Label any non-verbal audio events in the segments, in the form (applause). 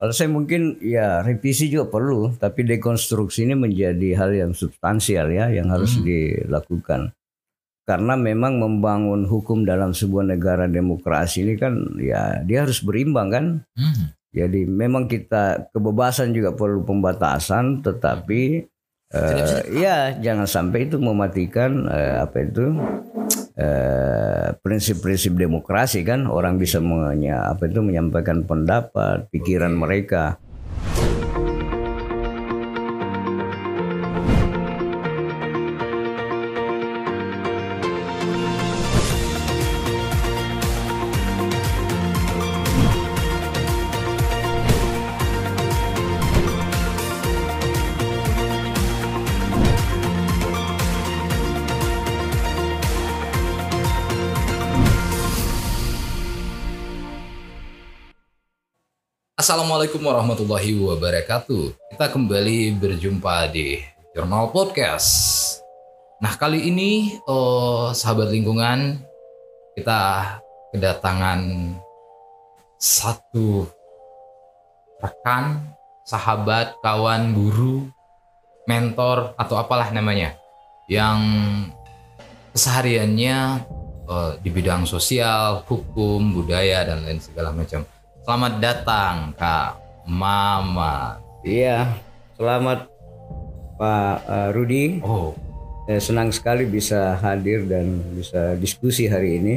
Kalau saya mungkin ya revisi juga perlu, tapi dekonstruksi ini menjadi hal yang substansial ya, yang harus hmm. dilakukan. Karena memang membangun hukum dalam sebuah negara demokrasi ini kan ya dia harus berimbang kan. Hmm. Jadi memang kita kebebasan juga perlu pembatasan, tetapi uh, ya jangan sampai itu mematikan uh, apa itu prinsip-prinsip demokrasi kan orang bisa menya, apa itu menyampaikan pendapat, pikiran mereka. Assalamualaikum warahmatullahi wabarakatuh. Kita kembali berjumpa di Jurnal Podcast. Nah kali ini, oh, sahabat lingkungan, kita kedatangan satu rekan, sahabat, kawan, guru, mentor atau apalah namanya, yang kesehariannya oh, di bidang sosial, hukum, budaya dan lain segala macam Selamat datang Kak Mama. Iya, selamat Pak uh, Rudi. Oh. Saya senang sekali bisa hadir dan bisa diskusi hari ini.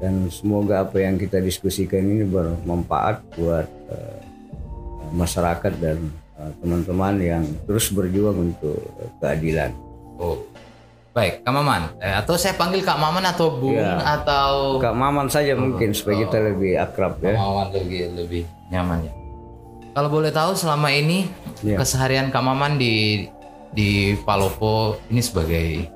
Dan semoga apa yang kita diskusikan ini bermanfaat buat uh, masyarakat dan eh, teman-teman uh, yang terus berjuang untuk keadilan. Oh, Baik, Kak Maman. Eh, atau saya panggil Kak Maman atau Bung ya. atau Kak Maman saja oh, mungkin supaya oh. kita lebih akrab ya. Kak Maman lebih lebih nyaman ya. Kalau boleh tahu selama ini ya. keseharian Kak Maman di di Palopo ini sebagai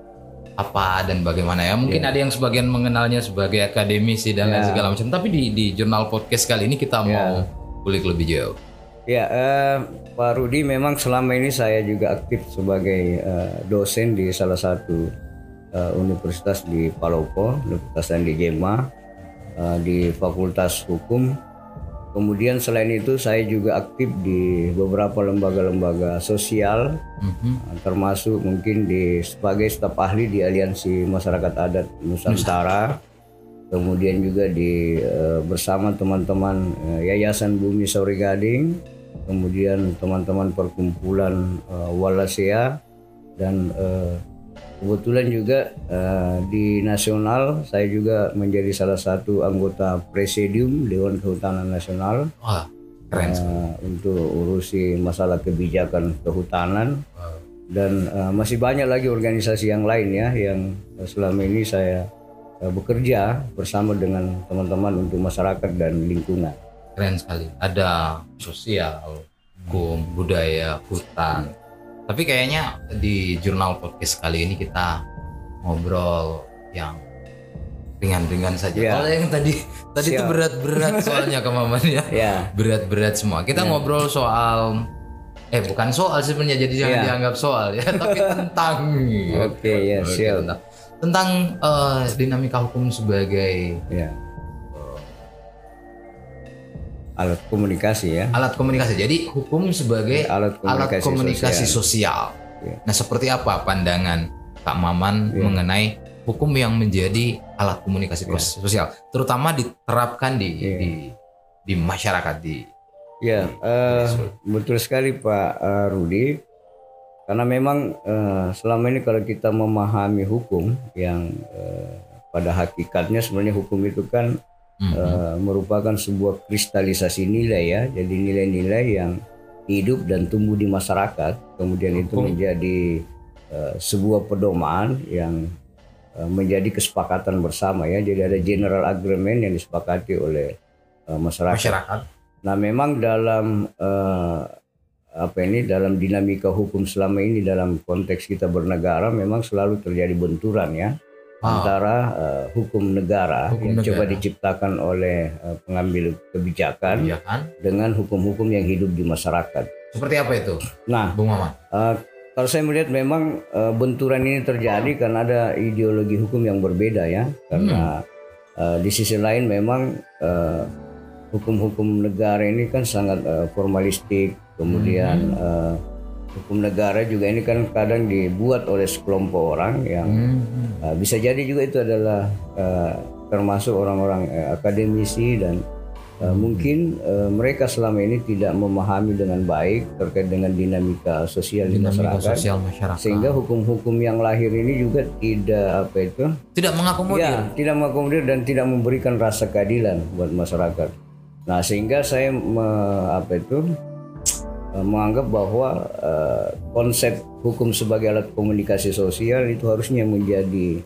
apa dan bagaimana ya? Mungkin ya. ada yang sebagian mengenalnya sebagai akademisi dan ya. lain segala macam. Tapi di di jurnal podcast kali ini kita ya. mau kulik lebih jauh. Ya, uh, Pak Rudi memang selama ini saya juga aktif sebagai uh, dosen di salah satu uh, universitas di Palopo, Universitas di Gema, uh, di Fakultas Hukum. Kemudian selain itu saya juga aktif di beberapa lembaga-lembaga sosial, mm-hmm. termasuk mungkin di sebagai staf ahli di Aliansi Masyarakat Adat Nusantara. Kemudian juga di uh, bersama teman-teman uh, Yayasan Bumi Sauri Gading kemudian teman-teman perkumpulan uh, Wallacea dan uh, kebetulan juga uh, di nasional saya juga menjadi salah satu anggota presidium Dewan Kehutanan Nasional. Wah, keren. Uh, untuk urusi masalah kebijakan kehutanan. Wow. Dan uh, masih banyak lagi organisasi yang lain ya yang selama ini saya bekerja bersama dengan teman-teman untuk masyarakat dan lingkungan keren sekali ada sosial hukum budaya hutan tapi kayaknya di jurnal podcast kali ini kita ngobrol yang ringan-ringan saja. Yeah. Kalau yang tadi tadi itu berat-berat (laughs) soalnya kemaman ya. Yeah. Berat-berat semua. Kita yeah. ngobrol soal eh bukan soal sebenarnya jadi jangan yeah. dianggap soal ya, tapi (laughs) tentang Oke, okay, ya, yeah, Tentang, tentang uh, dinamika hukum sebagai yeah alat komunikasi ya. Alat komunikasi. Jadi hukum sebagai alat komunikasi, alat komunikasi sosial. sosial. Ya. Nah, seperti apa pandangan Kak Maman ya. mengenai hukum yang menjadi alat komunikasi ya. sosial, terutama diterapkan di ya. di di masyarakat di Ya, di, uh, betul sekali Pak uh, Rudi. Karena memang uh, selama ini kalau kita memahami hukum yang uh, pada hakikatnya sebenarnya hukum itu kan hmm. uh, merupakan sebuah kristalisasi nilai ya. Jadi nilai-nilai yang hidup dan tumbuh di masyarakat, kemudian itu menjadi uh, sebuah pedoman yang uh, menjadi kesepakatan bersama ya. Jadi ada general agreement yang disepakati oleh uh, masyarakat. masyarakat. Nah, memang dalam uh, apa ini dalam dinamika hukum selama ini dalam konteks kita bernegara memang selalu terjadi benturan ya ah. antara uh, hukum negara hukum yang negara. coba diciptakan oleh uh, pengambil kebijakan, kebijakan dengan hukum-hukum yang hidup di masyarakat. Seperti apa itu? Nah, Bung Maman. Uh, kalau saya melihat memang uh, benturan ini terjadi karena ada ideologi hukum yang berbeda ya. Karena hmm. uh, di sisi lain memang uh, hukum-hukum negara ini kan sangat uh, formalistik, kemudian hmm. uh, hukum negara juga ini kan kadang dibuat oleh sekelompok orang yang hmm. uh, bisa jadi juga itu adalah uh, termasuk orang-orang uh, akademisi dan Uh, mungkin uh, mereka selama ini tidak memahami dengan baik terkait dengan dinamika sosial dinamika di masyarakat, sosial masyarakat, sehingga hukum-hukum yang lahir ini juga tidak apa itu tidak mengakomodir, ya, tidak mengakomodir dan tidak memberikan rasa keadilan buat masyarakat. Nah sehingga saya me, apa itu menganggap bahwa uh, konsep hukum sebagai alat komunikasi sosial itu harusnya menjadi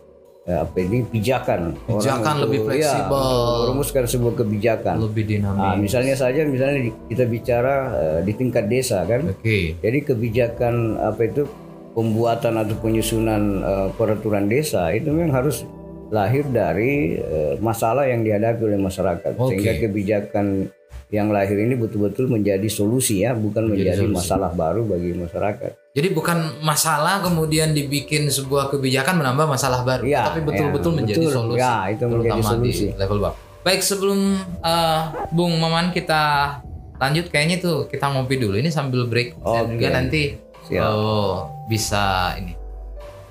Eh, apa ini pijakan. Pijakan lebih ya, fleksibel. ya, merumuskan sebuah kebijakan. Lebih dinamis. Nah, misalnya saja misalnya kita bicara uh, di tingkat desa kan? Okay. jadi kebijakan apa itu pembuatan atau penyusunan uh, peraturan desa itu memang harus lahir dari uh, masalah yang dihadapi oleh masyarakat. Okay. sehingga kebijakan yang lahir ini betul-betul menjadi solusi ya, bukan menjadi, menjadi masalah baru bagi masyarakat. Jadi bukan masalah kemudian dibikin sebuah kebijakan menambah masalah baru, ya, tapi betul-betul ya, menjadi betul. solusi. Ya, itu menjadi solusi. di level bawah. Baik, sebelum uh, Bung Maman kita lanjut kayaknya tuh kita ngopi dulu ini sambil break okay. dan juga nanti siap. Oh, bisa ini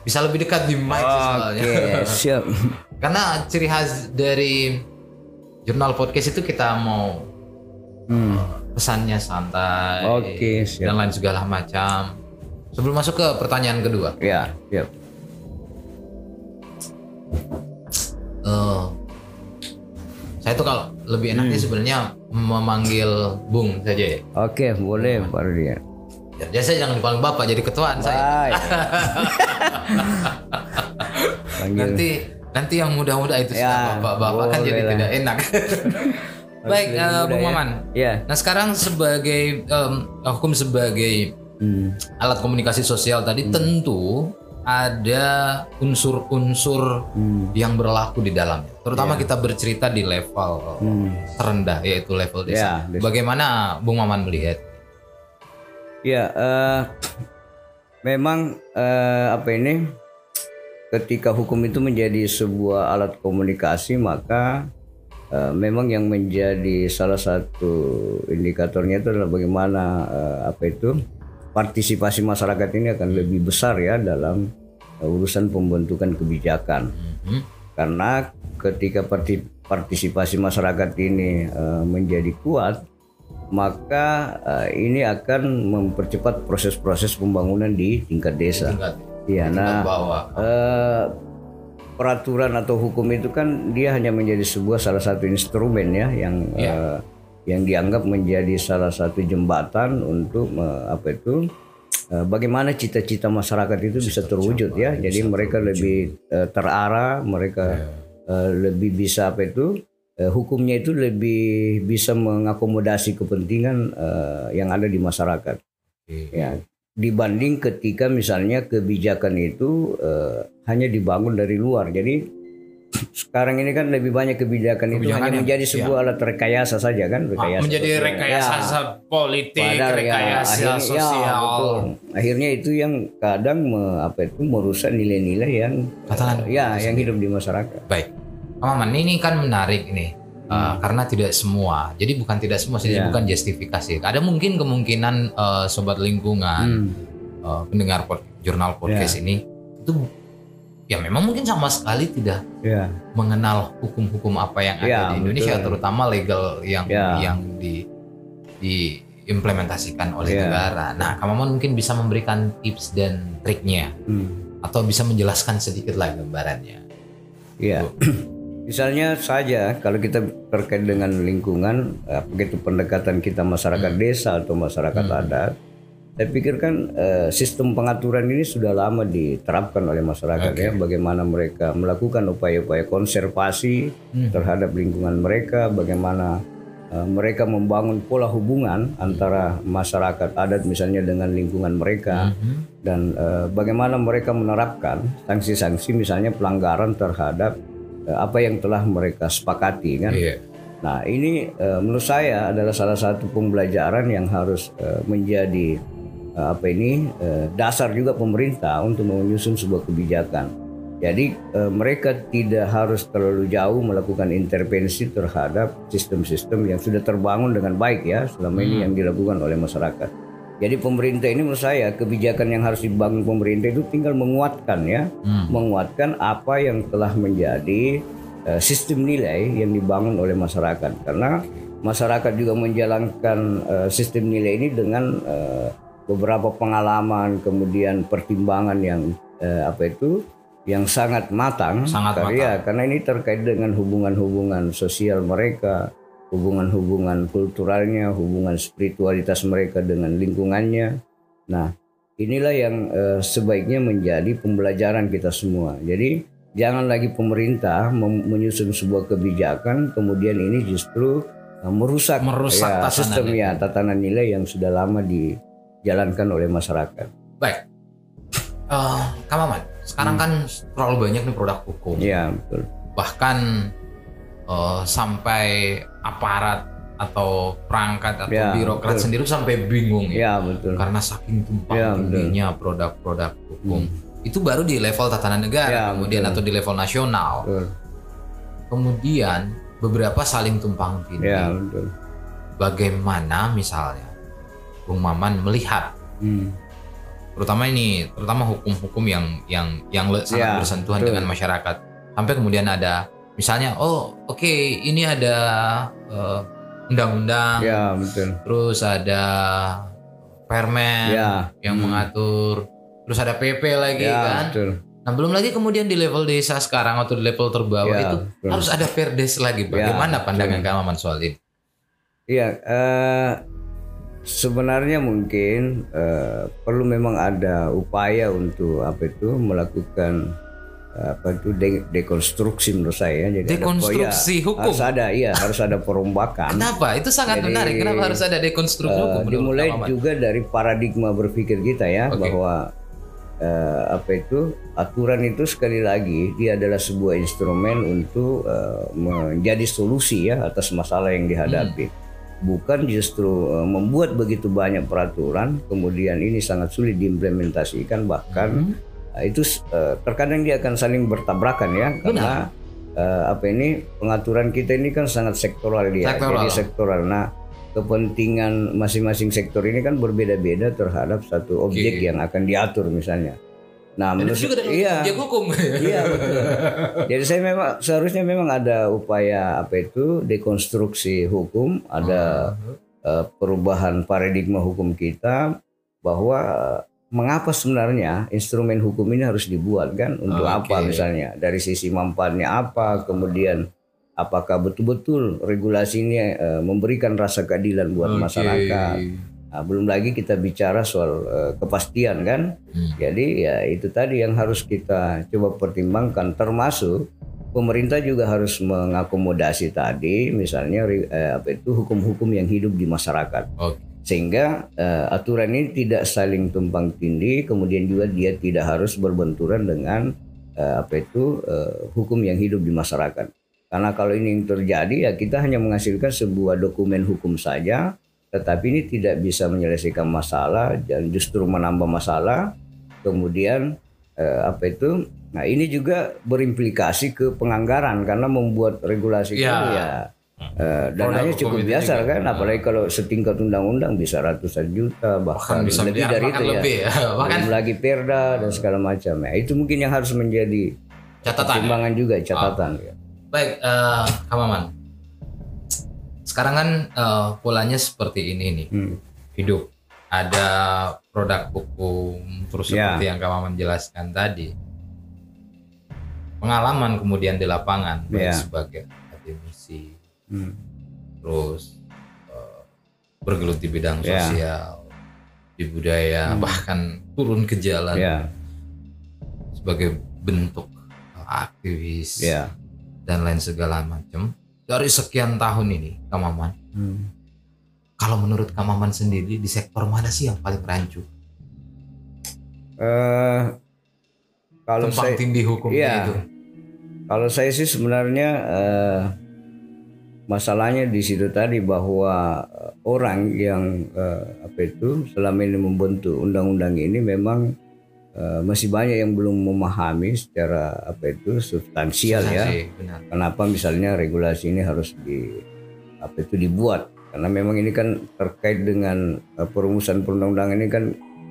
bisa lebih dekat di mic Oke, okay, (laughs) siap. Karena ciri khas dari jurnal podcast itu kita mau hmm. pesannya santai okay, siap. dan lain segala macam sebelum masuk ke pertanyaan kedua ya siap uh, saya tuh kalau lebih enaknya hmm. sebenarnya memanggil Bung saja ya oke okay, boleh Pak Rudi ya Ya, saya jangan dipanggil Bapak jadi ketuaan saya. (laughs) nanti nanti yang muda-muda itu ya, Bapak-bapak kan jadi tidak enak. (laughs) Baik, uh, Bung ya. Maman. Ya. Nah sekarang sebagai um, hukum sebagai hmm. alat komunikasi sosial tadi hmm. tentu ada unsur-unsur hmm. yang berlaku di dalamnya. Terutama yeah. kita bercerita di level hmm. terendah yaitu level desa. Yeah, Bagaimana Bung Maman melihat? Ya, uh, memang uh, apa ini? Ketika hukum itu menjadi sebuah alat komunikasi, maka Uh, memang yang menjadi salah satu indikatornya itu adalah bagaimana uh, apa itu partisipasi masyarakat ini akan lebih besar ya dalam uh, urusan pembentukan kebijakan. Mm-hmm. Karena ketika partisipasi masyarakat ini uh, menjadi kuat, maka uh, ini akan mempercepat proses-proses pembangunan di tingkat desa. Iya, nah, uh, peraturan atau hukum itu kan dia hanya menjadi sebuah salah satu instrumen ya yang yeah. uh, yang dianggap menjadi salah satu jembatan untuk uh, apa itu uh, bagaimana cita-cita masyarakat itu bisa terwujud ya. Jadi mereka lebih uh, terarah, mereka yeah. uh, lebih bisa apa itu uh, hukumnya itu lebih bisa mengakomodasi kepentingan uh, yang ada di masyarakat. Okay. Ya, dibanding ketika misalnya kebijakan itu uh, hanya dibangun dari luar. Jadi sekarang ini kan lebih banyak kebijakan, kebijakan itu hanya menjadi sebuah ya. alat rekayasa saja kan rekayasa menjadi sosial. rekayasa ya. politik Padahal rekayasa ya, akhirnya, sosial ya, betul. akhirnya itu yang kadang me, apa itu merusak nilai-nilai yang Katakan, uh, ya yang hidup di masyarakat baik Maman ini kan menarik ini Uh, karena tidak semua, jadi bukan tidak semua, jadi yeah. bukan justifikasi. Ada mungkin kemungkinan uh, sobat lingkungan, hmm. uh, pendengar pod, jurnal podcast yeah. ini itu ya memang mungkin sama sekali tidak yeah. mengenal hukum-hukum apa yang ada yeah, di Indonesia, betul. terutama legal yang yeah. yang di diimplementasikan oleh yeah. negara. Nah, kamu mungkin bisa memberikan tips dan triknya, hmm. atau bisa menjelaskan sedikit lah gambarannya. Iya. Yeah. Misalnya saja kalau kita terkait dengan lingkungan, eh, begitu pendekatan kita masyarakat hmm. desa atau masyarakat hmm. adat, saya pikir kan eh, sistem pengaturan ini sudah lama diterapkan oleh masyarakat okay. ya, bagaimana mereka melakukan upaya-upaya konservasi hmm. terhadap lingkungan mereka, bagaimana eh, mereka membangun pola hubungan antara masyarakat adat misalnya dengan lingkungan mereka hmm. dan eh, bagaimana mereka menerapkan sanksi-sanksi misalnya pelanggaran terhadap apa yang telah mereka sepakati kan. Yeah. Nah ini uh, menurut saya adalah salah satu pembelajaran yang harus uh, menjadi uh, apa ini uh, dasar juga pemerintah untuk menyusun sebuah kebijakan. Jadi mereka tidak harus terlalu jauh melakukan intervensi terhadap sistem-sistem yang sudah terbangun dengan baik ya selama ini hmm. yang dilakukan oleh masyarakat. Jadi pemerintah ini menurut saya kebijakan yang harus dibangun pemerintah itu tinggal menguatkan ya, hmm. menguatkan apa yang telah menjadi uh, sistem nilai yang dibangun oleh masyarakat. Karena masyarakat juga menjalankan uh, sistem nilai ini dengan uh, beberapa pengalaman, kemudian pertimbangan yang uh, apa itu yang sangat matang. Sangat karena, matang. karena ini terkait dengan hubungan-hubungan sosial mereka hubungan-hubungan kulturalnya, hubungan spiritualitas mereka dengan lingkungannya. Nah, inilah yang eh, sebaiknya menjadi pembelajaran kita semua. Jadi jangan lagi pemerintah menyusun sebuah kebijakan kemudian ini justru eh, merusak, merusak ya, tatanan sistem ya tatanan nilai yang sudah lama dijalankan oleh masyarakat. Baik, uh, Kang Maman, sekarang hmm. kan terlalu banyak nih produk hukum. Iya betul. Bahkan uh, sampai aparat atau perangkat atau ya, birokrat betul. sendiri sampai bingung ya, ya betul. karena saking tumpang ya, tingginya produk-produk hukum hmm. itu baru di level tatanan negara ya, kemudian betul. atau di level nasional betul. kemudian beberapa saling tumpang tindih ya, betul. bagaimana misalnya Bung Maman melihat hmm. terutama ini terutama hukum-hukum yang yang yang sangat ya, bersentuhan betul. dengan masyarakat sampai kemudian ada misalnya oh oke okay, ini ada uh, undang-undang ya betul terus ada permen ya. yang hmm. mengatur terus ada PP lagi ya, kan betul. nah belum lagi kemudian di level desa sekarang atau di level terbawah ya, itu betul. harus ada perdes lagi ya, bagaimana ya, pandangan Kang Maman soal ini iya uh, sebenarnya mungkin uh, perlu memang ada upaya untuk apa itu melakukan apa itu? De dekonstruksi menurut saya. Jadi dekonstruksi ada, hukum? harus ada iya harus ada perombakan. Kenapa? Itu sangat jadi, menarik. Kenapa harus ada dekonstruksi uh, hukum dimulai juga dari paradigma berpikir kita ya okay. bahwa uh, apa itu? Aturan itu sekali lagi dia adalah sebuah instrumen untuk uh, menjadi solusi ya atas masalah yang dihadapi. Hmm. Bukan justru membuat begitu banyak peraturan kemudian ini sangat sulit diimplementasikan bahkan hmm itu uh, terkadang dia akan saling bertabrakan ya karena uh, apa ini pengaturan kita ini kan sangat sektoral dia sektoral. jadi sektoral nah kepentingan masing-masing sektor ini kan berbeda-beda terhadap satu objek okay. yang akan diatur misalnya Nah, menurut juga iya, objek hukum. (laughs) Iya, betul. Jadi saya memang seharusnya memang ada upaya apa itu dekonstruksi hukum, ada uh, uh, perubahan paradigma hukum kita bahwa mengapa sebenarnya instrumen hukum ini harus dibuat kan untuk okay. apa misalnya dari sisi manfaatnya apa kemudian apakah betul-betul regulasi ini uh, memberikan rasa keadilan buat okay. masyarakat nah, belum lagi kita bicara soal uh, kepastian kan hmm. jadi ya itu tadi yang harus kita coba pertimbangkan termasuk pemerintah juga harus mengakomodasi tadi misalnya uh, apa itu hukum-hukum yang hidup di masyarakat okay sehingga uh, aturan ini tidak saling tumpang tindih kemudian juga dia tidak harus berbenturan dengan uh, apa itu uh, hukum yang hidup di masyarakat karena kalau ini yang terjadi ya kita hanya menghasilkan sebuah dokumen hukum saja tetapi ini tidak bisa menyelesaikan masalah dan justru menambah masalah kemudian uh, apa itu nah ini juga berimplikasi ke penganggaran karena membuat regulasi ya. itu ya Uh, dananya cukup biasa kan, apalagi kalau setingkat undang-undang bisa ratusan juta bahkan, bahkan bisa lebih dari itu ya. lebih, ya. Bahkan lagi perda dan segala macam ya. Itu mungkin yang harus menjadi catatan pertimbangan ya? juga catatan oh. ya. Baik, uh, Kamaman. Sekarang kan uh, polanya seperti ini nih. Hmm. Hidup ada produk hukum terus ya. seperti yang Kamaman jelaskan tadi. Pengalaman kemudian di lapangan ya. sebagai akademisi hmm. terus uh, bergelut di bidang yeah. sosial di budaya hmm. bahkan turun ke jalan yeah. sebagai bentuk aktivis yeah. dan lain segala macam dari sekian tahun ini Kamaman hmm. kalau menurut Kamaman sendiri di sektor mana sih yang paling rancu uh, kalau Tumpang saya tindih hukum iya, itu kalau saya sih sebenarnya uh, masalahnya di situ tadi bahwa eh, orang yang uh, apa itu selama ini membentuk undang-undang ini memang uh, masih banyak yang belum memahami secara apa itu substansial ya. Benar. Kenapa misalnya regulasi ini harus di apa itu dibuat? Karena memang ini kan terkait dengan uh, perumusan perundang-undangan ini kan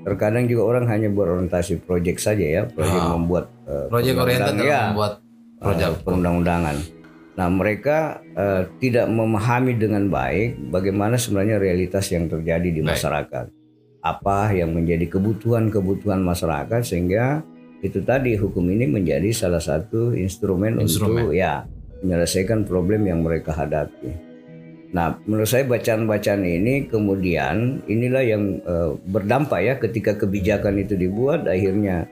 terkadang juga orang hanya berorientasi proyek saja ya, proyek oh. membuat uh, proyek oriented ya, membuat proyek uh, perundang-undangan. Nah, mereka uh, tidak memahami dengan baik bagaimana sebenarnya realitas yang terjadi di baik. masyarakat apa yang menjadi kebutuhan-kebutuhan masyarakat sehingga itu tadi hukum ini menjadi salah satu instrumen, instrumen. untuk ya menyelesaikan problem yang mereka hadapi. Nah, menurut saya bacaan-bacaan ini kemudian inilah yang uh, berdampak ya ketika kebijakan itu dibuat akhirnya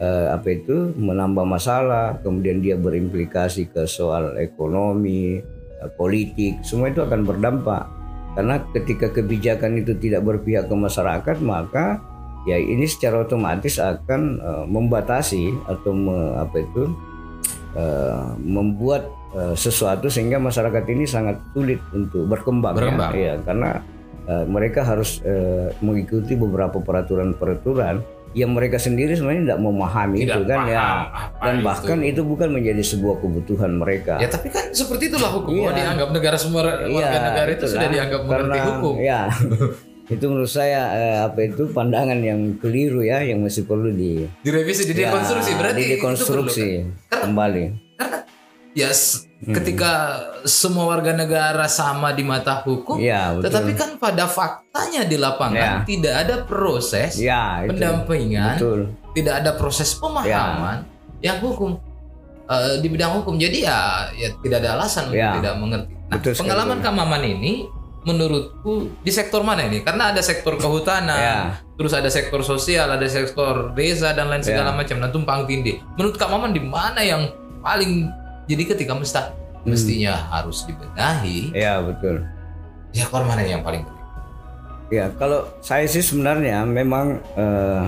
uh, apa itu menambah masalah, kemudian dia berimplikasi ke soal ekonomi, uh, politik, semua itu akan berdampak. Karena ketika kebijakan itu tidak berpihak ke masyarakat, maka ya ini secara otomatis akan uh, membatasi atau me, apa itu uh, membuat uh, sesuatu sehingga masyarakat ini sangat sulit untuk berkembang, ya. berkembang. Ya, ya karena uh, mereka harus uh, mengikuti beberapa peraturan-peraturan yang mereka sendiri sebenarnya tidak memahami tidak itu kan ya. dan bahkan itu. itu bukan menjadi sebuah kebutuhan mereka. Ya tapi kan seperti itulah hukum. Iya. dianggap negara semua iya, warga negara itu sudah dianggap mengerti hukum. ya (laughs) itu menurut saya eh, apa itu pandangan yang keliru ya yang masih perlu di direvisi di ya, dekonstruksi berarti di dekonstruksi kembali. karena ya hmm. ketika semua warga negara sama di mata hukum, ya, betul. tetapi kan pada faktanya di lapangan ya. tidak ada proses ya, pendampingan, betul. tidak ada proses pemahaman ya. yang hukum uh, di bidang hukum. Jadi ya, ya tidak ada alasan ya. untuk tidak mengerti. Nah, betul pengalaman Kak Maman ini menurutku di sektor mana ini? Karena ada sektor kehutanan, ya. terus ada sektor sosial, ada sektor desa dan lain segala ya. macam. Nah, tumpang tindih. Menurut Kak Maman di mana yang paling jadi ketika mesti hmm. mestinya harus dibenahi. Ya betul. Ya mana yang paling penting? Ya kalau saya sih sebenarnya memang uh,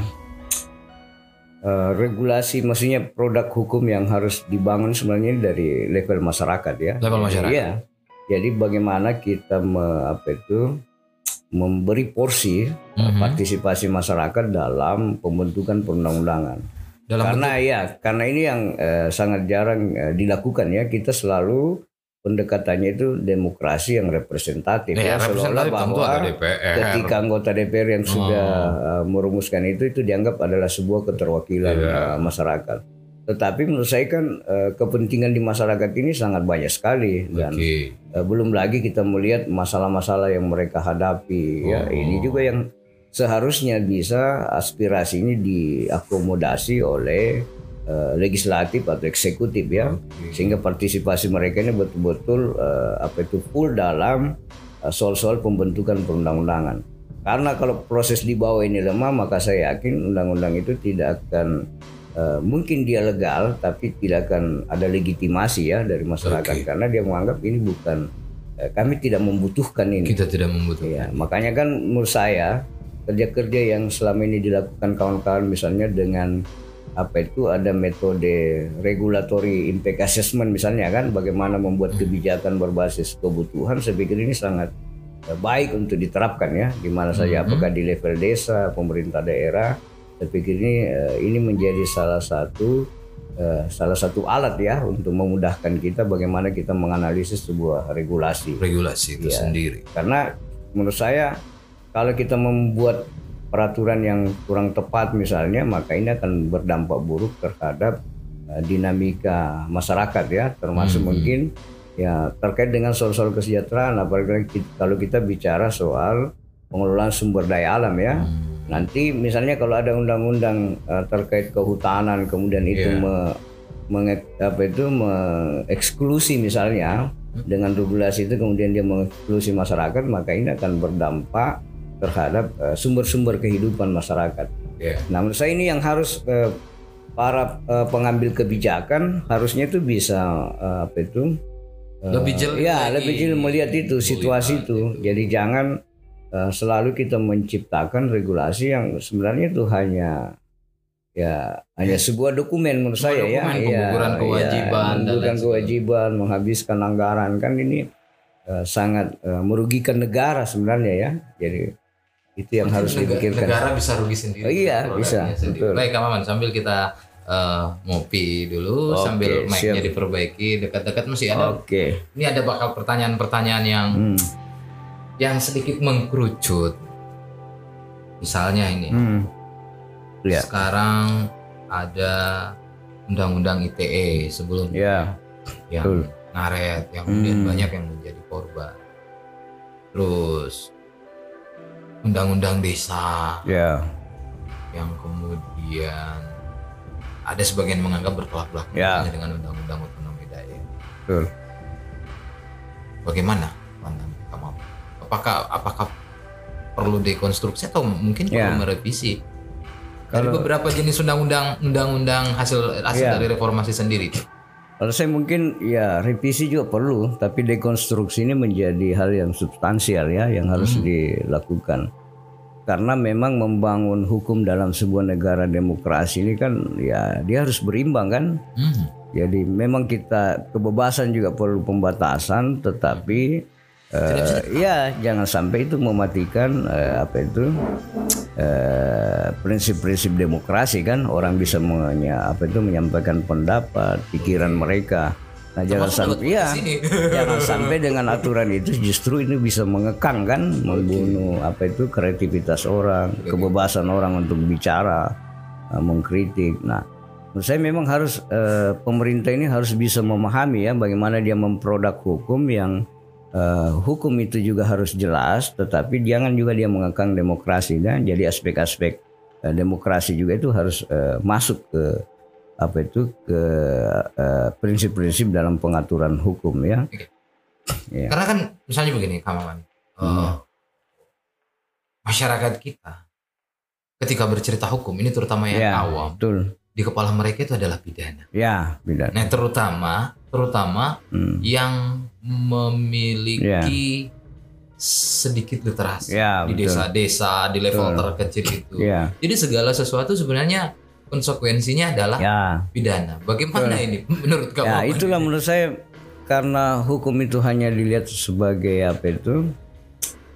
uh, regulasi maksudnya produk hukum yang harus dibangun sebenarnya dari level masyarakat ya. Level masyarakat. Iya. Jadi bagaimana kita me, apa itu memberi porsi mm -hmm. partisipasi masyarakat dalam pembentukan perundang-undangan. Dalam karena bentuk... ya, karena ini yang eh, sangat jarang eh, dilakukan ya. Kita selalu pendekatannya itu demokrasi yang representatif ya, ya seolah bahwa DPR. ketika anggota DPR yang sudah uh, merumuskan itu itu dianggap adalah sebuah keterwakilan ya. uh, masyarakat. Tetapi menurut saya kan uh, kepentingan di masyarakat ini sangat banyak sekali dan okay. uh, belum lagi kita melihat masalah-masalah yang mereka hadapi ya. oh. ya ini juga yang seharusnya bisa aspirasi ini diakomodasi oleh uh, legislatif atau eksekutif ya okay. sehingga partisipasi mereka ini betul-betul uh, apa itu full dalam eh, soal-soal pembentukan perundang-undangan karena kalau proses di bawah ini lemah maka saya yakin undang-undang itu tidak akan uh, mungkin dia legal tapi tidak akan ada legitimasi ya dari masyarakat okay. karena dia menganggap ini bukan kami tidak membutuhkan ini. Kita tidak membutuhkan. Ya, makanya kan menurut saya kerja-kerja yang selama ini dilakukan kawan-kawan misalnya dengan apa itu ada metode regulatory impact assessment misalnya kan bagaimana membuat kebijakan berbasis kebutuhan saya pikir ini sangat eh, baik untuk diterapkan ya. Di mana saja mm-hmm. apakah di level desa pemerintah daerah saya pikir ini eh, ini menjadi salah satu eh, salah satu alat ya untuk memudahkan kita bagaimana kita menganalisis sebuah regulasi. Regulasi itu ya, sendiri. Karena menurut saya kalau kita membuat peraturan yang kurang tepat misalnya, maka ini akan berdampak buruk terhadap uh, dinamika masyarakat ya, termasuk hmm. mungkin ya terkait dengan soal-soal kesejahteraan apalagi kita, kalau kita bicara soal pengelolaan sumber daya alam ya. Hmm. Nanti misalnya kalau ada undang-undang uh, terkait kehutanan kemudian itu yeah. me, menge, apa itu mengeksklusi misalnya hmm. dengan regulasi itu kemudian dia mengeksklusi masyarakat maka ini akan berdampak terhadap uh, sumber-sumber kehidupan masyarakat. Yeah. Nah, menurut saya ini yang harus uh, para uh, pengambil kebijakan harusnya itu bisa uh, apa itu uh, lebih jeli ya lebih jeli melihat itu situasi itu. itu. Jadi jangan uh, selalu kita menciptakan regulasi yang sebenarnya itu hanya ya hanya sebuah dokumen menurut sebuah saya ya. dokumen, ya pengguguran kewajiban ya, dan kewajiban menghabiskan anggaran kan ini uh, sangat uh, merugikan negara sebenarnya ya jadi Itu yang harus Negara, dipikirkan. negara bisa rugi sendiri. Oh, iya, bisa, sendiri. betul. Baik, Kang Maman, sambil kita ngopi dulu Oke, sambil mic-nya diperbaiki dekat-dekat masih ada. Oke. Ini ada bakal pertanyaan-pertanyaan yang Hmm. yang sedikit mengkerucut. Misalnya ini. Hmm. Ya. Sekarang ada undang-undang ITE sebelumnya Ya. yang betul. ngaret, yang kemudian Hmm. banyak yang menjadi korban. Terus undang-undang desa Ya. yang kemudian ada sebagian menganggap bertolak belakang Ya. misalnya dengan undang-undang otonomi daerah. Betul. Bagaimana pandangan kamu? Apakah apakah perlu dekonstruksi atau mungkin Ya. perlu merevisi? Dari Kalau- beberapa jenis undang-undang undang-undang hasil hasil Ya. dari reformasi sendiri. Kalau saya mungkin ya revisi juga perlu, tapi dekonstruksi ini menjadi hal yang substansial ya yang harus dilakukan. Karena memang membangun hukum dalam sebuah negara demokrasi ini kan ya dia harus berimbang kan. Hmm. Jadi memang kita kebebasan juga perlu pembatasan, tetapi eh, ya jangan sampai itu mematikan eh, apa itu eh, prinsip-prinsip demokrasi kan orang bisa menya, apa itu menyampaikan pendapat, pikiran mereka. Nah jangan sampai ya (laughs) jangan sampai dengan aturan itu justru ini bisa mengekang kan, membunuh apa itu kreativitas orang, kebebasan orang untuk bicara, mengkritik. Nah menurut saya memang harus eh, pemerintah ini harus bisa memahami ya bagaimana dia memproduk hukum yang eh, hukum itu juga harus jelas, tetapi jangan juga dia mengekang demokrasi dan jadi aspek-aspek eh, demokrasi juga itu harus eh, masuk ke apa itu ke prinsip-prinsip dalam pengaturan hukum ya. Ya. Karena kan misalnya begini, Kamaman. Eh, Hmm. masyarakat kita ketika bercerita hukum ini terutama yang Ya, awam betul. di kepala mereka itu adalah pidana. Ya, beda. Nah, terutama terutama Hmm. yang memiliki sedikit literasi Ya, di betul. desa-desa di level Betul. terkecil itu. Ya, Jadi segala sesuatu sebenarnya konsekuensinya adalah ya. pidana. Bagaimana ini menurut kamu? Ya, itulah menurut saya karena hukum itu hanya dilihat sebagai apa itu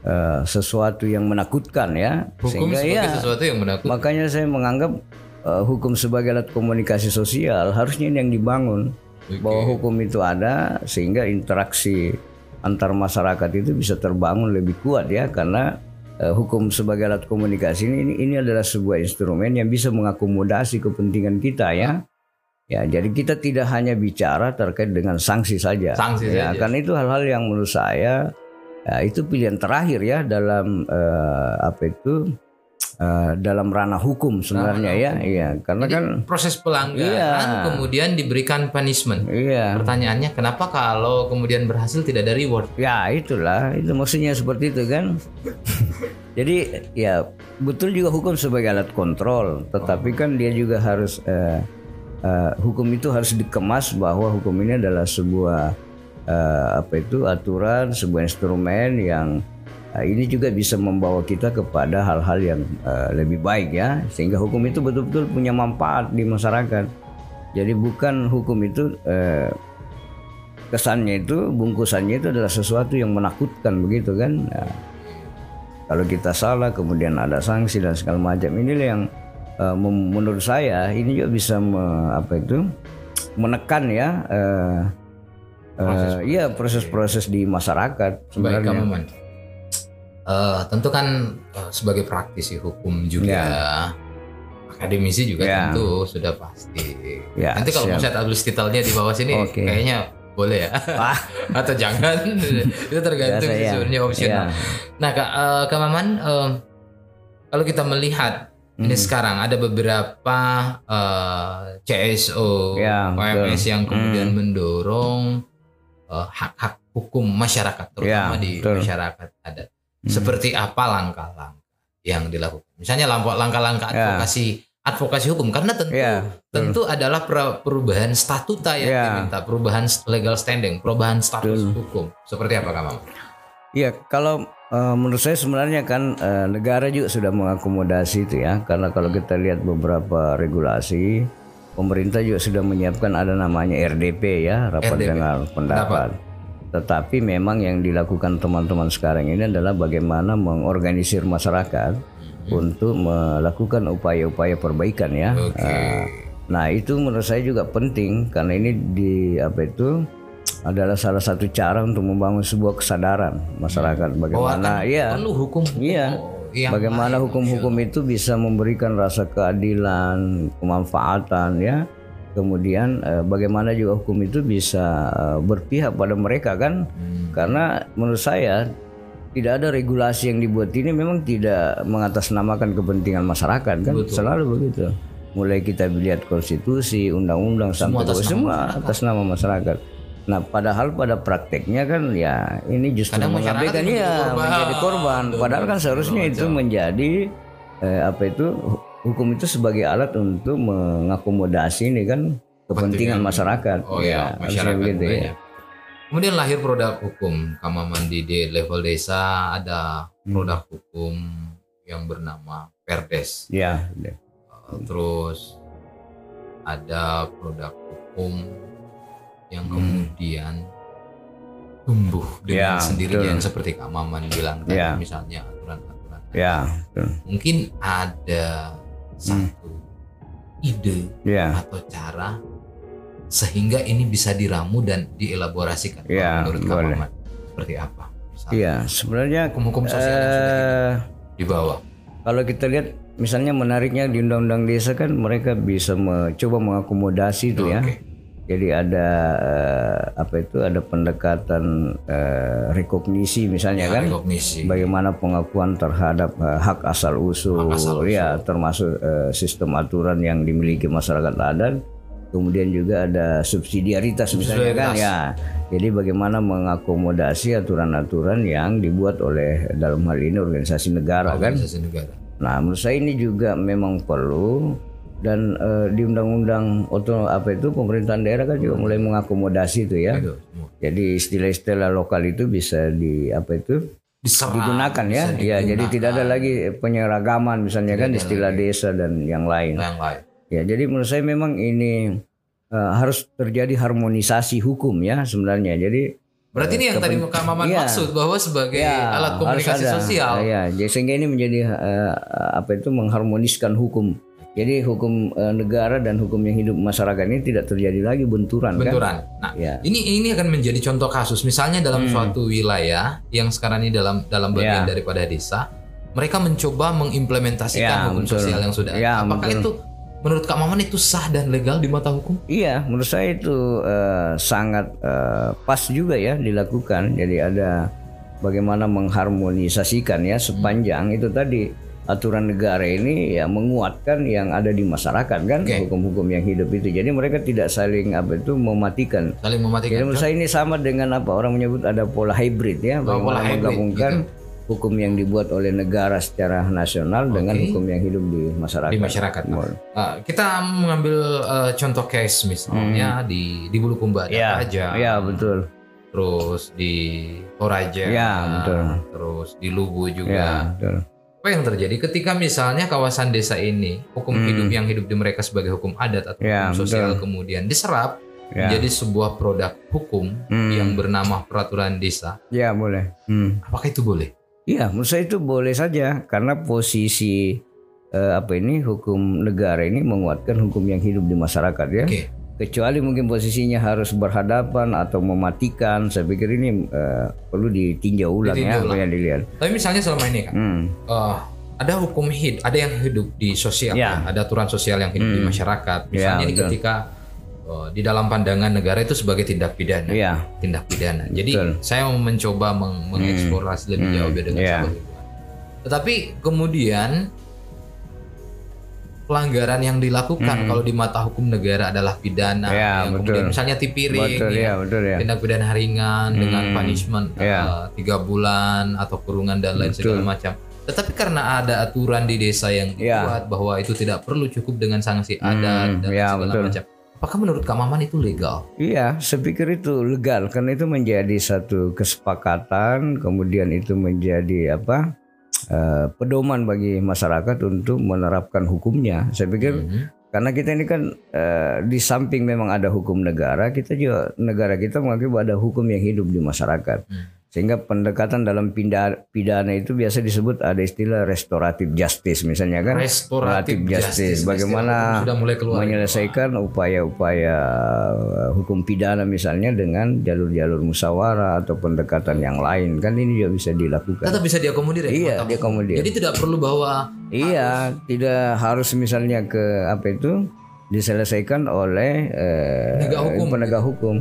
eh, sesuatu yang menakutkan ya. Hukum Sehingga sebagai ya sesuatu yang menakutkan. makanya saya menganggap eh, hukum sebagai alat komunikasi sosial harusnya ini yang dibangun Oke. bahwa hukum itu ada sehingga interaksi antar masyarakat itu bisa terbangun lebih kuat ya karena eh, hukum sebagai alat komunikasi ini, ini ini adalah sebuah instrumen yang bisa mengakomodasi kepentingan kita ya. Ya, jadi kita tidak hanya bicara terkait dengan sanksi saja. Sanksi ya, saja. karena itu hal-hal yang menurut saya ya, itu pilihan terakhir ya dalam eh, apa itu eh, dalam ranah hukum sebenarnya ya. Iya, karena Jadi kan proses pelanggaran Iya. kemudian diberikan punishment. iya. Pertanyaannya kenapa kalau kemudian berhasil tidak ada reward? Ya itulah, itu maksudnya seperti itu kan. (laughs) Jadi ya betul juga hukum sebagai alat kontrol, tetapi kan dia juga harus eh, eh, hukum itu harus dikemas bahwa hukum ini adalah sebuah eh, apa itu aturan, sebuah instrumen yang ini juga bisa membawa kita kepada hal-hal yang eh, lebih baik ya, sehingga hukum itu betul-betul punya manfaat di masyarakat. Jadi bukan hukum itu eh, kesannya itu bungkusannya itu adalah sesuatu yang menakutkan begitu kan? Nah, kalau kita salah kemudian ada sanksi dan segala macam inilah yang eh, menurut saya ini juga bisa me- apa itu? Menekan ya eh, eh, iya proses-proses di masyarakat Baik, sebenarnya. Kamu Eh, tentu kan eh, sebagai praktisi hukum juga, akademisi juga Ya. tentu sudah pasti. Ya, Nanti kalau mau saya tulis titelnya di bawah sini, Oke. kayaknya boleh ya, Wah, (laughs) atau jangan (laughs) itu tergantung Biasa ya. sebenarnya opsional. Ya. Nah, kak, eh, Kak Maman, eh, kalau kita melihat ini Hmm. sekarang ada beberapa eh, CSO, Ya, OMS betul. yang kemudian mendorong eh, hak-hak hukum masyarakat, terutama Ya, di betul. masyarakat adat. Hmm. Seperti apa langkah-langkah yang dilakukan? Misalnya langkah-langkah Ya. advokasi advokasi hukum karena tentu Ya, betul. tentu adalah per- perubahan statuta yang Ya. diminta, perubahan legal standing, perubahan status Betul. hukum. Seperti apa, Maman? Iya, kalau eh, menurut saya sebenarnya kan eh, negara juga sudah mengakomodasi itu ya, karena kalau kita lihat beberapa regulasi, pemerintah juga sudah menyiapkan ada namanya RDP ya, rapat RDP. dengar pendapat. Tetapi memang yang dilakukan teman-teman sekarang ini adalah bagaimana mengorganisir masyarakat hmm. untuk melakukan upaya-upaya perbaikan ya. Okay. Nah itu menurut saya juga penting karena ini di apa itu adalah salah satu cara untuk membangun sebuah kesadaran masyarakat hmm. bagaimana oh, ya perlu hukum iya bagaimana hukum-hukum itu bisa memberikan rasa keadilan kemanfaatan ya kemudian eh, bagaimana juga hukum itu bisa eh, berpihak pada mereka kan? Hmm. karena menurut saya tidak ada regulasi yang dibuat ini memang tidak mengatasnamakan kepentingan masyarakat kan? Betul. selalu begitu. Mulai kita lihat konstitusi undang-undang sampai semua atas, semua nama atas nama masyarakat. Nah padahal pada prakteknya kan ya ini justru mengabaikan ya menjadi korban. padahal kan seharusnya itu menjadi eh, apa itu hukum itu sebagai alat untuk mengakomodasi ini kan kepentingan masyarakat. Oh ya, ya masyarakat begitu ya. Kemudian lahir produk hukum Kamamandi di level desa ada hmm. produk hukum yang bernama Perdes. Ya. Uh, terus ada produk hukum yang hmm. kemudian tumbuh dengan ya, sendirinya yang seperti Kak Maman bilang tadi ya. misalnya aturan-aturan. Ya. Mungkin ada satu hmm. ide yeah. atau cara sehingga ini bisa diramu dan dielaborasikan yeah, menurut Kak Muhammad seperti apa? Iya, sebenarnya hukum-hukum sosial uh, yang sudah dibawa. Kalau kita lihat misalnya menariknya di undang-undang desa kan mereka bisa mencoba mengakomodasi itu oh, ya. Okay jadi ada uh, apa itu ada pendekatan uh, rekognisi misalnya ya, kan, rekognisi. bagaimana pengakuan terhadap uh, hak asal usul, hak asal usul. ya termasuk uh, sistem aturan yang dimiliki masyarakat adat. Kemudian juga ada subsidiaritas, misalnya kan ya. Jadi bagaimana mengakomodasi aturan-aturan yang dibuat oleh dalam hal ini organisasi negara kan? organisasi kan. Negara. Nah menurut saya ini juga memang perlu dan uh, di undang-undang otonom apa itu pemerintahan daerah kan juga mulai mengakomodasi itu ya. Jadi istilah-istilah lokal itu bisa di apa itu Diserang, digunakan ya. Ya, jadi tidak ada lagi penyeragaman misalnya tidak kan istilah lagi. desa dan yang lain. yang lain. Ya, jadi menurut saya memang ini uh, harus terjadi harmonisasi hukum ya sebenarnya. Jadi Berarti ini yang tadi Kak Maman ya, maksud bahwa sebagai ya, alat komunikasi sosial. Ya, jadi sehingga ini menjadi uh, apa itu mengharmoniskan hukum jadi hukum e, negara dan hukum yang hidup masyarakat ini tidak terjadi lagi benturan. Kan? Benturan. Kan? Nah, ya. ini ini akan menjadi contoh kasus. Misalnya dalam hmm. suatu wilayah yang sekarang ini dalam dalam bagian ya. daripada desa, mereka mencoba mengimplementasikan ya, hukum betul. sosial yang sudah. Ya, Apakah betul. itu menurut Kak Maman itu sah dan legal di mata hukum? Iya, menurut saya itu uh, sangat uh, pas juga ya dilakukan. Jadi ada bagaimana mengharmonisasikan ya sepanjang hmm. itu tadi aturan negara ini ya menguatkan yang ada di masyarakat kan hukum-hukum yang hidup itu. Jadi mereka tidak saling apa itu mematikan. Saling mematikan. Jadi menurut saya ini sama dengan apa orang menyebut ada pola hybrid ya, oh, pola menggabungkan gitu. hukum yang dibuat oleh negara secara nasional okay. dengan hukum yang hidup di masyarakat. Di masyarakat. Uh, kita mengambil uh, contoh case misalnya hmm. di di Bulukumba ya, aja. Ya betul. Terus di Toraja. Ya betul. Terus di Lubu juga. Ya betul apa yang terjadi ketika misalnya kawasan desa ini hukum hmm. hidup yang hidup di mereka sebagai hukum adat atau ya, hukum sosial betul. kemudian diserap ya. menjadi sebuah produk hukum hmm. yang bernama peraturan desa. Ya boleh. Hmm. Apakah itu boleh? Iya, menurut saya itu boleh saja karena posisi eh, apa ini hukum negara ini menguatkan hukum yang hidup di masyarakat ya. Okay kecuali mungkin posisinya harus berhadapan atau mematikan saya pikir ini uh, perlu ditinjau ulang ditinjau ya ulang. apa yang dilihat tapi misalnya selama ini kan hmm. uh, ada hukum hidup ada yang hidup di sosial ya. kan? ada aturan sosial yang hidup hmm. di masyarakat misalnya ya, ini ketika uh, di dalam pandangan negara itu sebagai tindak pidana ya. tindak pidana jadi betul. saya mau mencoba meng hmm. mengeksplorasi hmm. lebih jauh dengan ya. tetapi kemudian pelanggaran yang dilakukan hmm. kalau di mata hukum negara adalah pidana ya, yang betul. kemudian misalnya tipiring betul, ya, ya, betul, ya. tindak pidana ringan hmm. dengan punishment ya. uh, tiga bulan atau kurungan dan lain betul. segala macam tetapi karena ada aturan di desa yang ya. ya. bahwa itu tidak perlu cukup dengan sanksi hmm. adat dan ya, segala betul. macam Apakah menurut Kak Maman itu legal? Iya, saya pikir itu legal karena itu menjadi satu kesepakatan, kemudian itu menjadi apa? Uh, pedoman bagi masyarakat untuk menerapkan hukumnya. Saya pikir mm -hmm. karena kita ini kan uh, di samping memang ada hukum negara, kita juga negara kita mengakui bahwa ada hukum yang hidup di masyarakat. Hmm. Sehingga pendekatan dalam pidana, itu biasa disebut ada istilah restoratif justice misalnya kan. Restoratif justice. justice. Bagaimana sudah mulai keluar menyelesaikan upaya-upaya uh, hukum pidana misalnya dengan jalur-jalur musyawarah atau pendekatan yang lain kan ini juga bisa dilakukan. Tetap bisa diakomodir ya. Iya, diakomodir. Jadi tidak perlu bahwa Iya, harus. tidak harus misalnya ke apa itu diselesaikan oleh eh, penegak hukum. Penegak hukum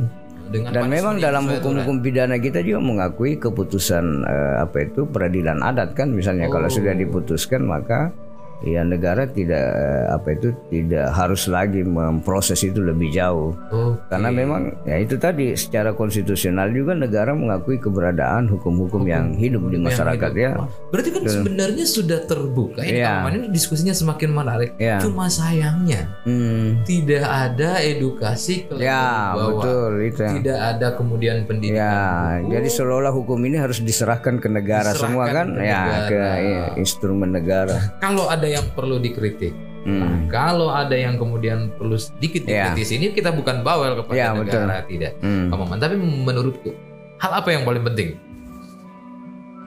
dengan dan memang dalam hukum-hukum pidana kita juga mengakui keputusan uh, apa itu peradilan adat kan misalnya oh. kalau sudah diputuskan maka ya negara tidak apa itu tidak harus lagi memproses itu lebih jauh okay. karena memang ya itu tadi secara konstitusional juga negara mengakui keberadaan hukum-hukum yang hidup di masyarakat hidup. ya berarti kan sebenarnya sudah terbuka ini ya. ini diskusinya semakin menarik ya. cuma sayangnya hmm. tidak ada edukasi ya bahwa betul itu tidak ada kemudian pendidikan ya hukum. jadi seolah-olah hukum ini harus diserahkan ke negara diserahkan semua kan ke ya negara. ke ya, instrumen negara kalau ada ada yang perlu dikritik. Hmm. Nah, kalau ada yang kemudian perlu sedikit ya. dikritisi, yeah. ini kita bukan bawel kepada yeah, negara betul. tidak, hmm. Tapi menurutku, hal apa yang paling penting?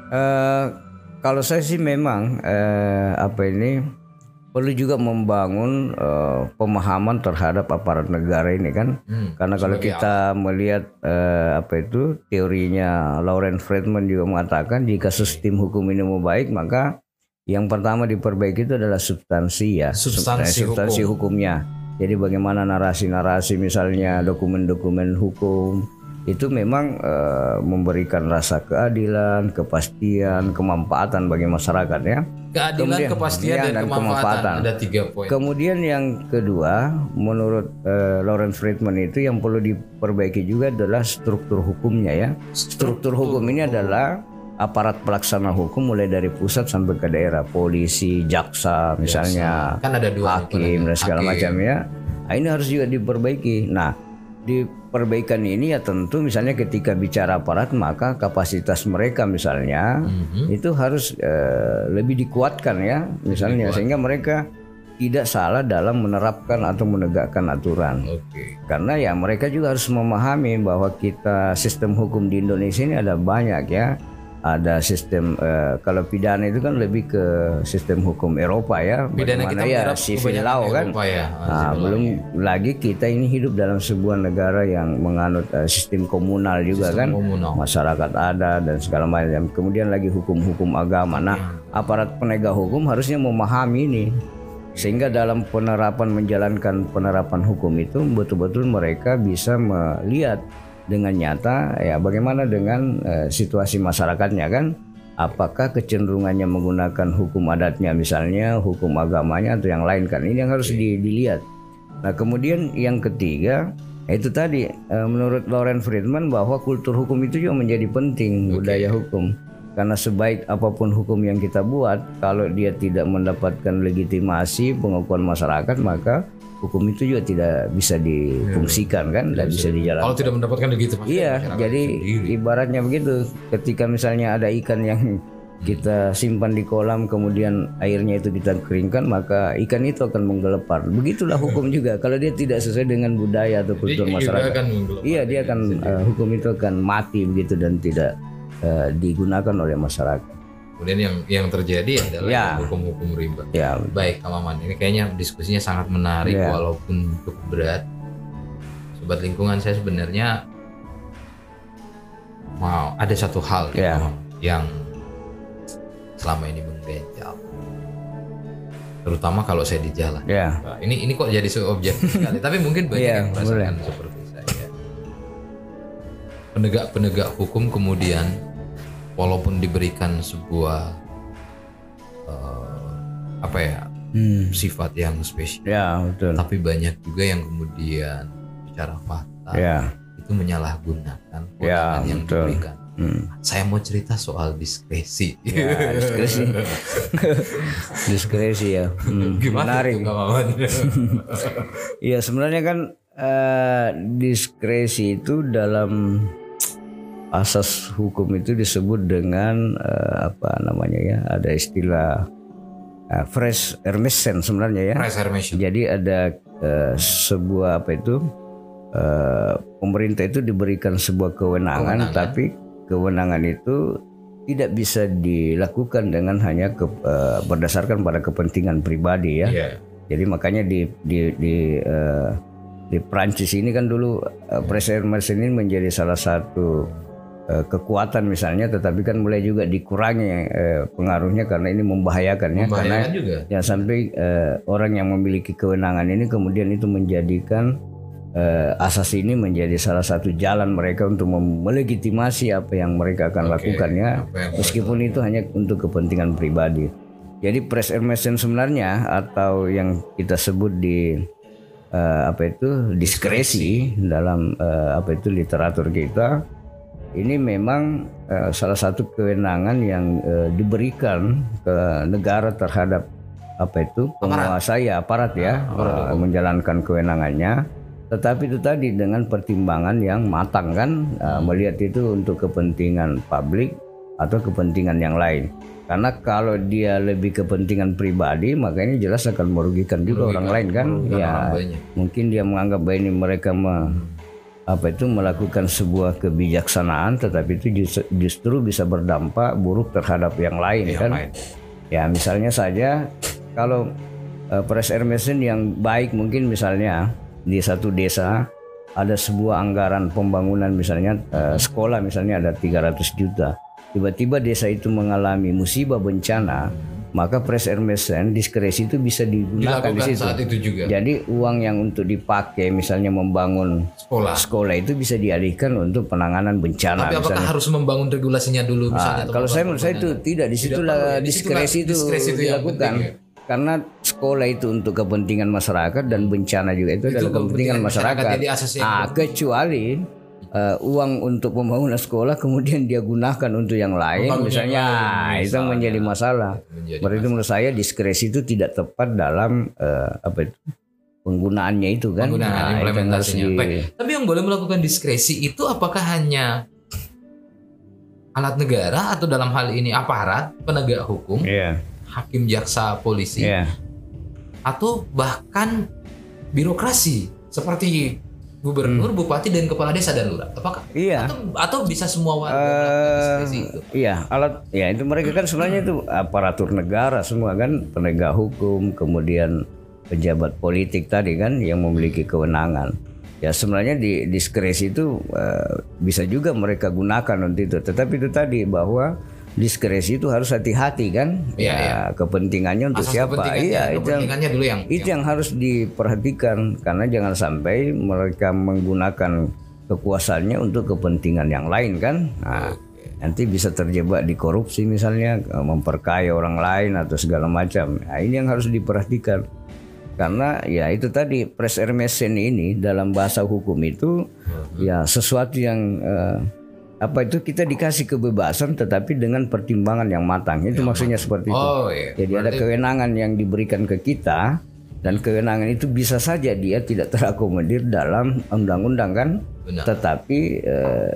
Uh, kalau saya sih memang uh, apa ini perlu juga membangun uh, pemahaman terhadap aparat negara ini kan hmm, karena kalau kita apa? melihat uh, apa itu teorinya Lauren Friedman juga mengatakan jika sistem hukum ini mau baik maka yang pertama diperbaiki itu adalah substansi ya, substansi, substansi hukum. hukumnya. Jadi bagaimana narasi-narasi misalnya dokumen-dokumen hukum itu memang e, memberikan rasa keadilan, kepastian, kemanfaatan bagi masyarakat ya. Keadilan, Kemudian, kepastian dan, dan kemanfaatan. Ada tiga poin. Kemudian yang kedua, menurut e, Lawrence Friedman itu yang perlu diperbaiki juga adalah struktur hukumnya ya. Struktur, struktur hukum ini adalah aparat pelaksana hukum mulai dari pusat sampai ke daerah polisi jaksa misalnya kan ada dua hakim dan segala hakim. macam ya nah, ini harus juga diperbaiki nah di perbaikan ini ya tentu misalnya ketika bicara aparat maka kapasitas mereka misalnya mm-hmm. itu harus uh, lebih dikuatkan ya misalnya sehingga mereka tidak salah dalam menerapkan atau menegakkan aturan. Okay. Karena ya mereka juga harus memahami bahwa kita sistem hukum di Indonesia ini ada banyak ya ada sistem uh, kalau pidana itu kan lebih ke sistem hukum Eropa ya pidana kita ya civil law kan ya. nah, belum ya. lagi kita ini hidup dalam sebuah negara yang menganut uh, sistem komunal juga sistem kan komunal. masyarakat ada dan segala macam kemudian lagi hukum-hukum agama nah ya. aparat penegak hukum harusnya memahami ini sehingga dalam penerapan menjalankan penerapan hukum itu betul-betul mereka bisa melihat dengan nyata ya bagaimana dengan uh, situasi masyarakatnya kan? Apakah kecenderungannya menggunakan hukum adatnya misalnya hukum agamanya atau yang lain kan? Ini yang harus di, dilihat. Nah kemudian yang ketiga itu tadi uh, menurut Lauren Friedman bahwa kultur hukum itu juga menjadi penting okay. budaya hukum. Karena sebaik apa pun hukum yang kita buat kalau dia tidak mendapatkan legitimasi pengakuan masyarakat maka hukum itu juga tidak bisa difungsikan ya, kan, tidak bisa dijalankan. Kalau tidak mendapatkan begitu, iya. Jadi sendiri. ibaratnya begitu, ketika misalnya ada ikan yang kita simpan di kolam, kemudian airnya itu kita keringkan, maka ikan itu akan menggelepar. Begitulah hukum (laughs) juga. Kalau dia tidak sesuai dengan budaya atau kultur Jadi, masyarakat, iya dia akan uh, hukum itu akan mati begitu dan tidak uh, digunakan oleh masyarakat. Kemudian yang yang terjadi adalah ya. hukum-hukum riba. Ya. Baik, Kang Maman. Ini kayaknya diskusinya sangat menarik ya. walaupun cukup berat. Sobat lingkungan saya sebenarnya mau ada satu hal ya. yang selama ini mengganjal. Terutama kalau saya di jalan. Ya. Nah, ini ini kok jadi subjek (laughs) sekali, tapi mungkin banyak ya, yang merasakan boleh. seperti saya. Penegak-penegak hukum kemudian walaupun diberikan sebuah uh, apa ya hmm. sifat yang spesial ya, betul. tapi banyak juga yang kemudian bicara fakta ya. itu menyalahgunakan ya, yang betul. diberikan Hmm. Saya mau cerita soal diskresi. Ya, diskresi. (laughs) diskresi ya. Hmm. Gimana Menarik. Iya (laughs) sebenarnya kan uh, diskresi itu dalam asas hukum itu disebut dengan uh, apa namanya ya ada istilah uh, fresh Hermesen sebenarnya ya. Fresh Hermesen. Jadi ada uh, sebuah apa itu uh, pemerintah itu diberikan sebuah kewenangan, kewenangan, tapi kewenangan itu tidak bisa dilakukan dengan hanya ke, uh, berdasarkan pada kepentingan pribadi ya. Yeah. Jadi makanya di di di uh, di Prancis ini kan dulu uh, Presiden ini menjadi salah satu kekuatan misalnya, tetapi kan mulai juga dikurangi uh, pengaruhnya karena ini membahayakan ya, karena juga. ya sampai uh, orang yang memiliki kewenangan ini kemudian itu menjadikan uh, asas ini menjadi salah satu jalan mereka untuk melegitimasi apa yang mereka akan okay. lakukan ya, meskipun itu hanya untuk kepentingan pribadi. Jadi press emission sebenarnya atau yang kita sebut di apa itu diskresi dalam apa itu literatur kita ini memang uh, salah satu kewenangan yang uh, diberikan ke negara terhadap apa itu penguasa ya aparat ya aparat. Uh, menjalankan kewenangannya. Tetapi itu tadi dengan pertimbangan yang matang kan uh, melihat itu untuk kepentingan publik atau kepentingan yang lain. Karena kalau dia lebih kepentingan pribadi, maka ini jelas akan merugikan juga merugikan, orang lain kan. Ya, mungkin dia menganggap bahwa ini mereka me, apa itu melakukan sebuah kebijaksanaan, tetapi itu justru, bisa berdampak buruk terhadap yang lain yang kan. Lain. Ya, misalnya saja kalau uh, press air machine yang baik mungkin misalnya di satu desa ada sebuah anggaran pembangunan misalnya uh, sekolah misalnya ada 300 juta tiba-tiba desa itu mengalami musibah bencana, maka press air machine diskresi itu bisa digunakan di situ. Saat itu juga. Jadi uang yang untuk dipakai misalnya membangun sekolah, sekolah itu bisa dialihkan untuk penanganan bencana. Tapi apakah misalnya. harus membangun regulasinya dulu misalnya? Ah, kalau saya menurut saya itu tidak di situlah tidak diskresi, itu, diskresi itu dilakukan. Ya. Karena sekolah itu untuk kepentingan masyarakat dan bencana juga itu, itu adalah kepentingan masyarakat. masyarakat. Jadi ah, kecuali uh, uang untuk pembangunan sekolah kemudian dia gunakan untuk yang lain Pembangun misalnya yang lain, itu menjadi masalah. Menjadi Berarti menurut saya diskresi itu tidak tepat dalam uh, apa itu penggunaannya itu kan. Penggunaan nah, implementasinya. Di... Baik. Tapi yang boleh melakukan diskresi itu apakah hanya alat negara atau dalam hal ini aparat penegak hukum, yeah. hakim, jaksa, polisi, yeah. atau bahkan birokrasi seperti gubernur, hmm. bupati dan kepala desa dan lurah. Apakah? Iya. Atau, atau bisa semua warga uh, itu? Iya, alat ya itu mereka kan sebenarnya itu aparatur negara semua kan penegak hukum, kemudian pejabat politik tadi kan yang memiliki kewenangan. Ya sebenarnya di diskresi itu uh, bisa juga mereka gunakan untuk itu. Tetapi itu tadi bahwa diskresi itu harus hati-hati kan? Ya, ya, ya. kepentingannya untuk Asas siapa? iya itu yang dulu yang itu yang, yang harus diperhatikan. Karena jangan sampai mereka menggunakan kekuasaannya untuk kepentingan yang lain kan? Nah, nanti bisa terjebak di korupsi misalnya memperkaya orang lain atau segala macam. Nah, ini yang harus diperhatikan. Karena ya itu tadi pres ermesen ini dalam bahasa hukum itu uh-huh. ya sesuatu yang uh, apa itu? Kita dikasih kebebasan tetapi dengan pertimbangan yang matang. Itu ya, maksudnya seperti itu. Oh, iya. jadi Berarti... ada kewenangan yang diberikan ke kita dan kewenangan itu bisa saja dia tidak terakomodir dalam undang-undang kan? Benar. tetapi eh,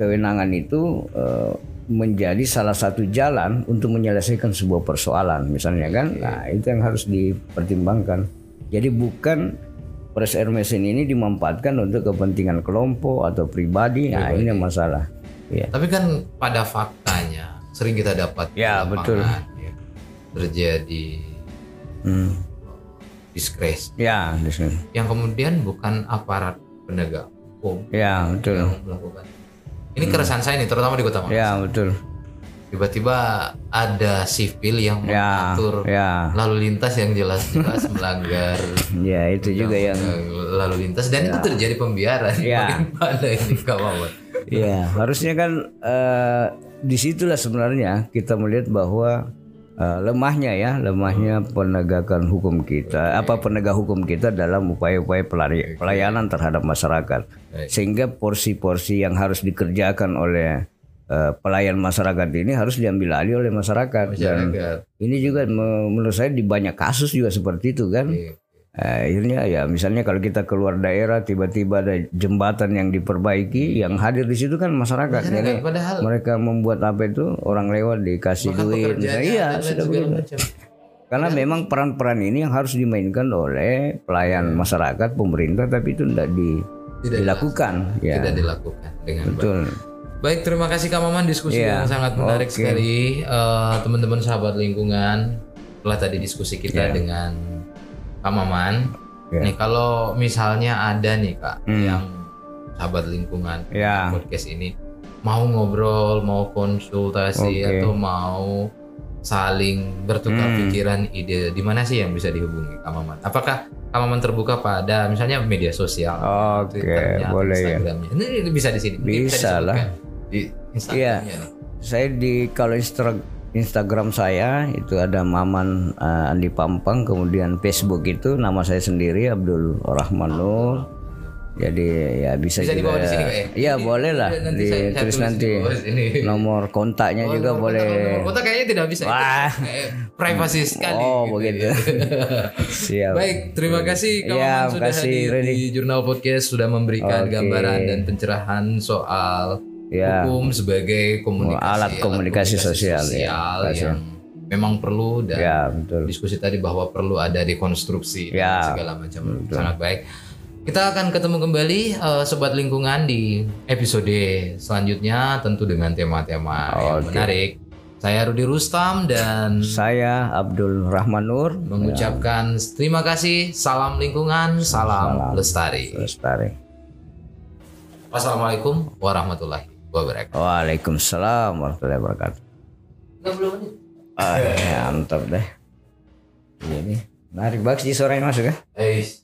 kewenangan itu eh, menjadi salah satu jalan untuk menyelesaikan sebuah persoalan misalnya kan? Nah itu yang harus dipertimbangkan. Jadi bukan press air machine ini dimanfaatkan untuk kepentingan kelompok atau pribadi. Nah, ini masalah. Ya. Tapi kan pada faktanya sering kita dapat ya betul ya, terjadi hmm. diskresi. Ya, diskresi. Yang kemudian bukan aparat penegak hukum. Ya, betul. Yang melakukan. Ini keresahan saya nih, terutama di Kota Makassar. Ya, betul tiba-tiba ada sipil yang ya, mengatur ya. lalu lintas yang jelas-jelas (laughs) melanggar ya itu juga yang lalu lintas dan ya. itu terjadi pembiaran ya. bagaimana ini kawan ya harusnya kan uh, di situlah sebenarnya kita melihat bahwa uh, lemahnya ya lemahnya penegakan hukum kita okay. apa penegak hukum kita dalam upaya-upaya pelayanan terhadap masyarakat sehingga porsi-porsi yang harus dikerjakan oleh pelayan masyarakat ini harus diambil alih oleh masyarakat, masyarakat. dan ini juga menurut saya di banyak kasus juga seperti itu kan. Iya. Uh, akhirnya ya misalnya kalau kita keluar daerah tiba-tiba ada jembatan yang diperbaiki yang hadir di situ kan masyarakat, masyarakat mereka membuat apa itu orang lewat dikasih duit nah, iya sudah begitu (laughs) Karena ya. memang peran-peran ini yang harus dimainkan oleh pelayan ya. masyarakat, pemerintah, tapi itu tidak di tidak dilakukan. Ya. Tidak dilakukan dengan Betul. Baik. Baik, terima kasih Kak Maman diskusi yeah. yang sangat menarik okay. sekali. Uh, teman-teman sahabat lingkungan, telah tadi diskusi kita yeah. dengan Kak Maman. Yeah. Nih kalau misalnya ada nih Kak hmm. yang sahabat lingkungan yeah. podcast ini mau ngobrol, mau konsultasi okay. atau mau saling bertukar hmm. pikiran ide di mana sih yang bisa dihubungi Kak Maman? Apakah Kak Maman terbuka pada misalnya media sosial, Oke, okay, boleh ya. Ini bisa di sini. Bisa, bisa lah di Instagram iya. nih. Saya di kalau Instagram saya itu ada Maman uh, Andi Pampang, kemudian Facebook itu nama saya sendiri Abdul Rahman Nur. Jadi ya bisa, bisa juga. Di sini, ya? Iya boleh lah. Nanti di tulis nanti nomor kontaknya oh, juga nomor boleh. Nomor kontak kayaknya tidak bisa. Wah, privasi sekali. Oh gitu. begitu. (laughs) Siap. Baik, terima kasih kawan ya, sudah hadir Ready. di Jurnal Podcast sudah memberikan okay. gambaran dan pencerahan soal ya. hukum sebagai komunikasi alat komunikasi, alat komunikasi sosial, sosial ya. yang memang perlu dan ya, betul. diskusi tadi bahwa perlu ada dekonstruksi ya, dan segala macam betul. sangat baik. Kita akan ketemu kembali uh, sobat lingkungan di episode selanjutnya tentu dengan tema-tema oh, yang okay. menarik. Saya Rudi Rustam dan saya Abdul Rahman Nur mengucapkan ya. terima kasih, salam lingkungan, salam, salam lestari. Lestari. Wassalamualaikum warahmatullahi wabarakatuh. Waalaikumsalam warahmatullahi wabarakatuh. Enggak belum menit. Ah, ya, mantap deh. Ini menarik banget sih sore masuk ya. Eh.